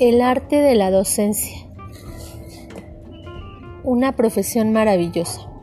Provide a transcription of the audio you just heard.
El arte de la docencia. Una profesión maravillosa.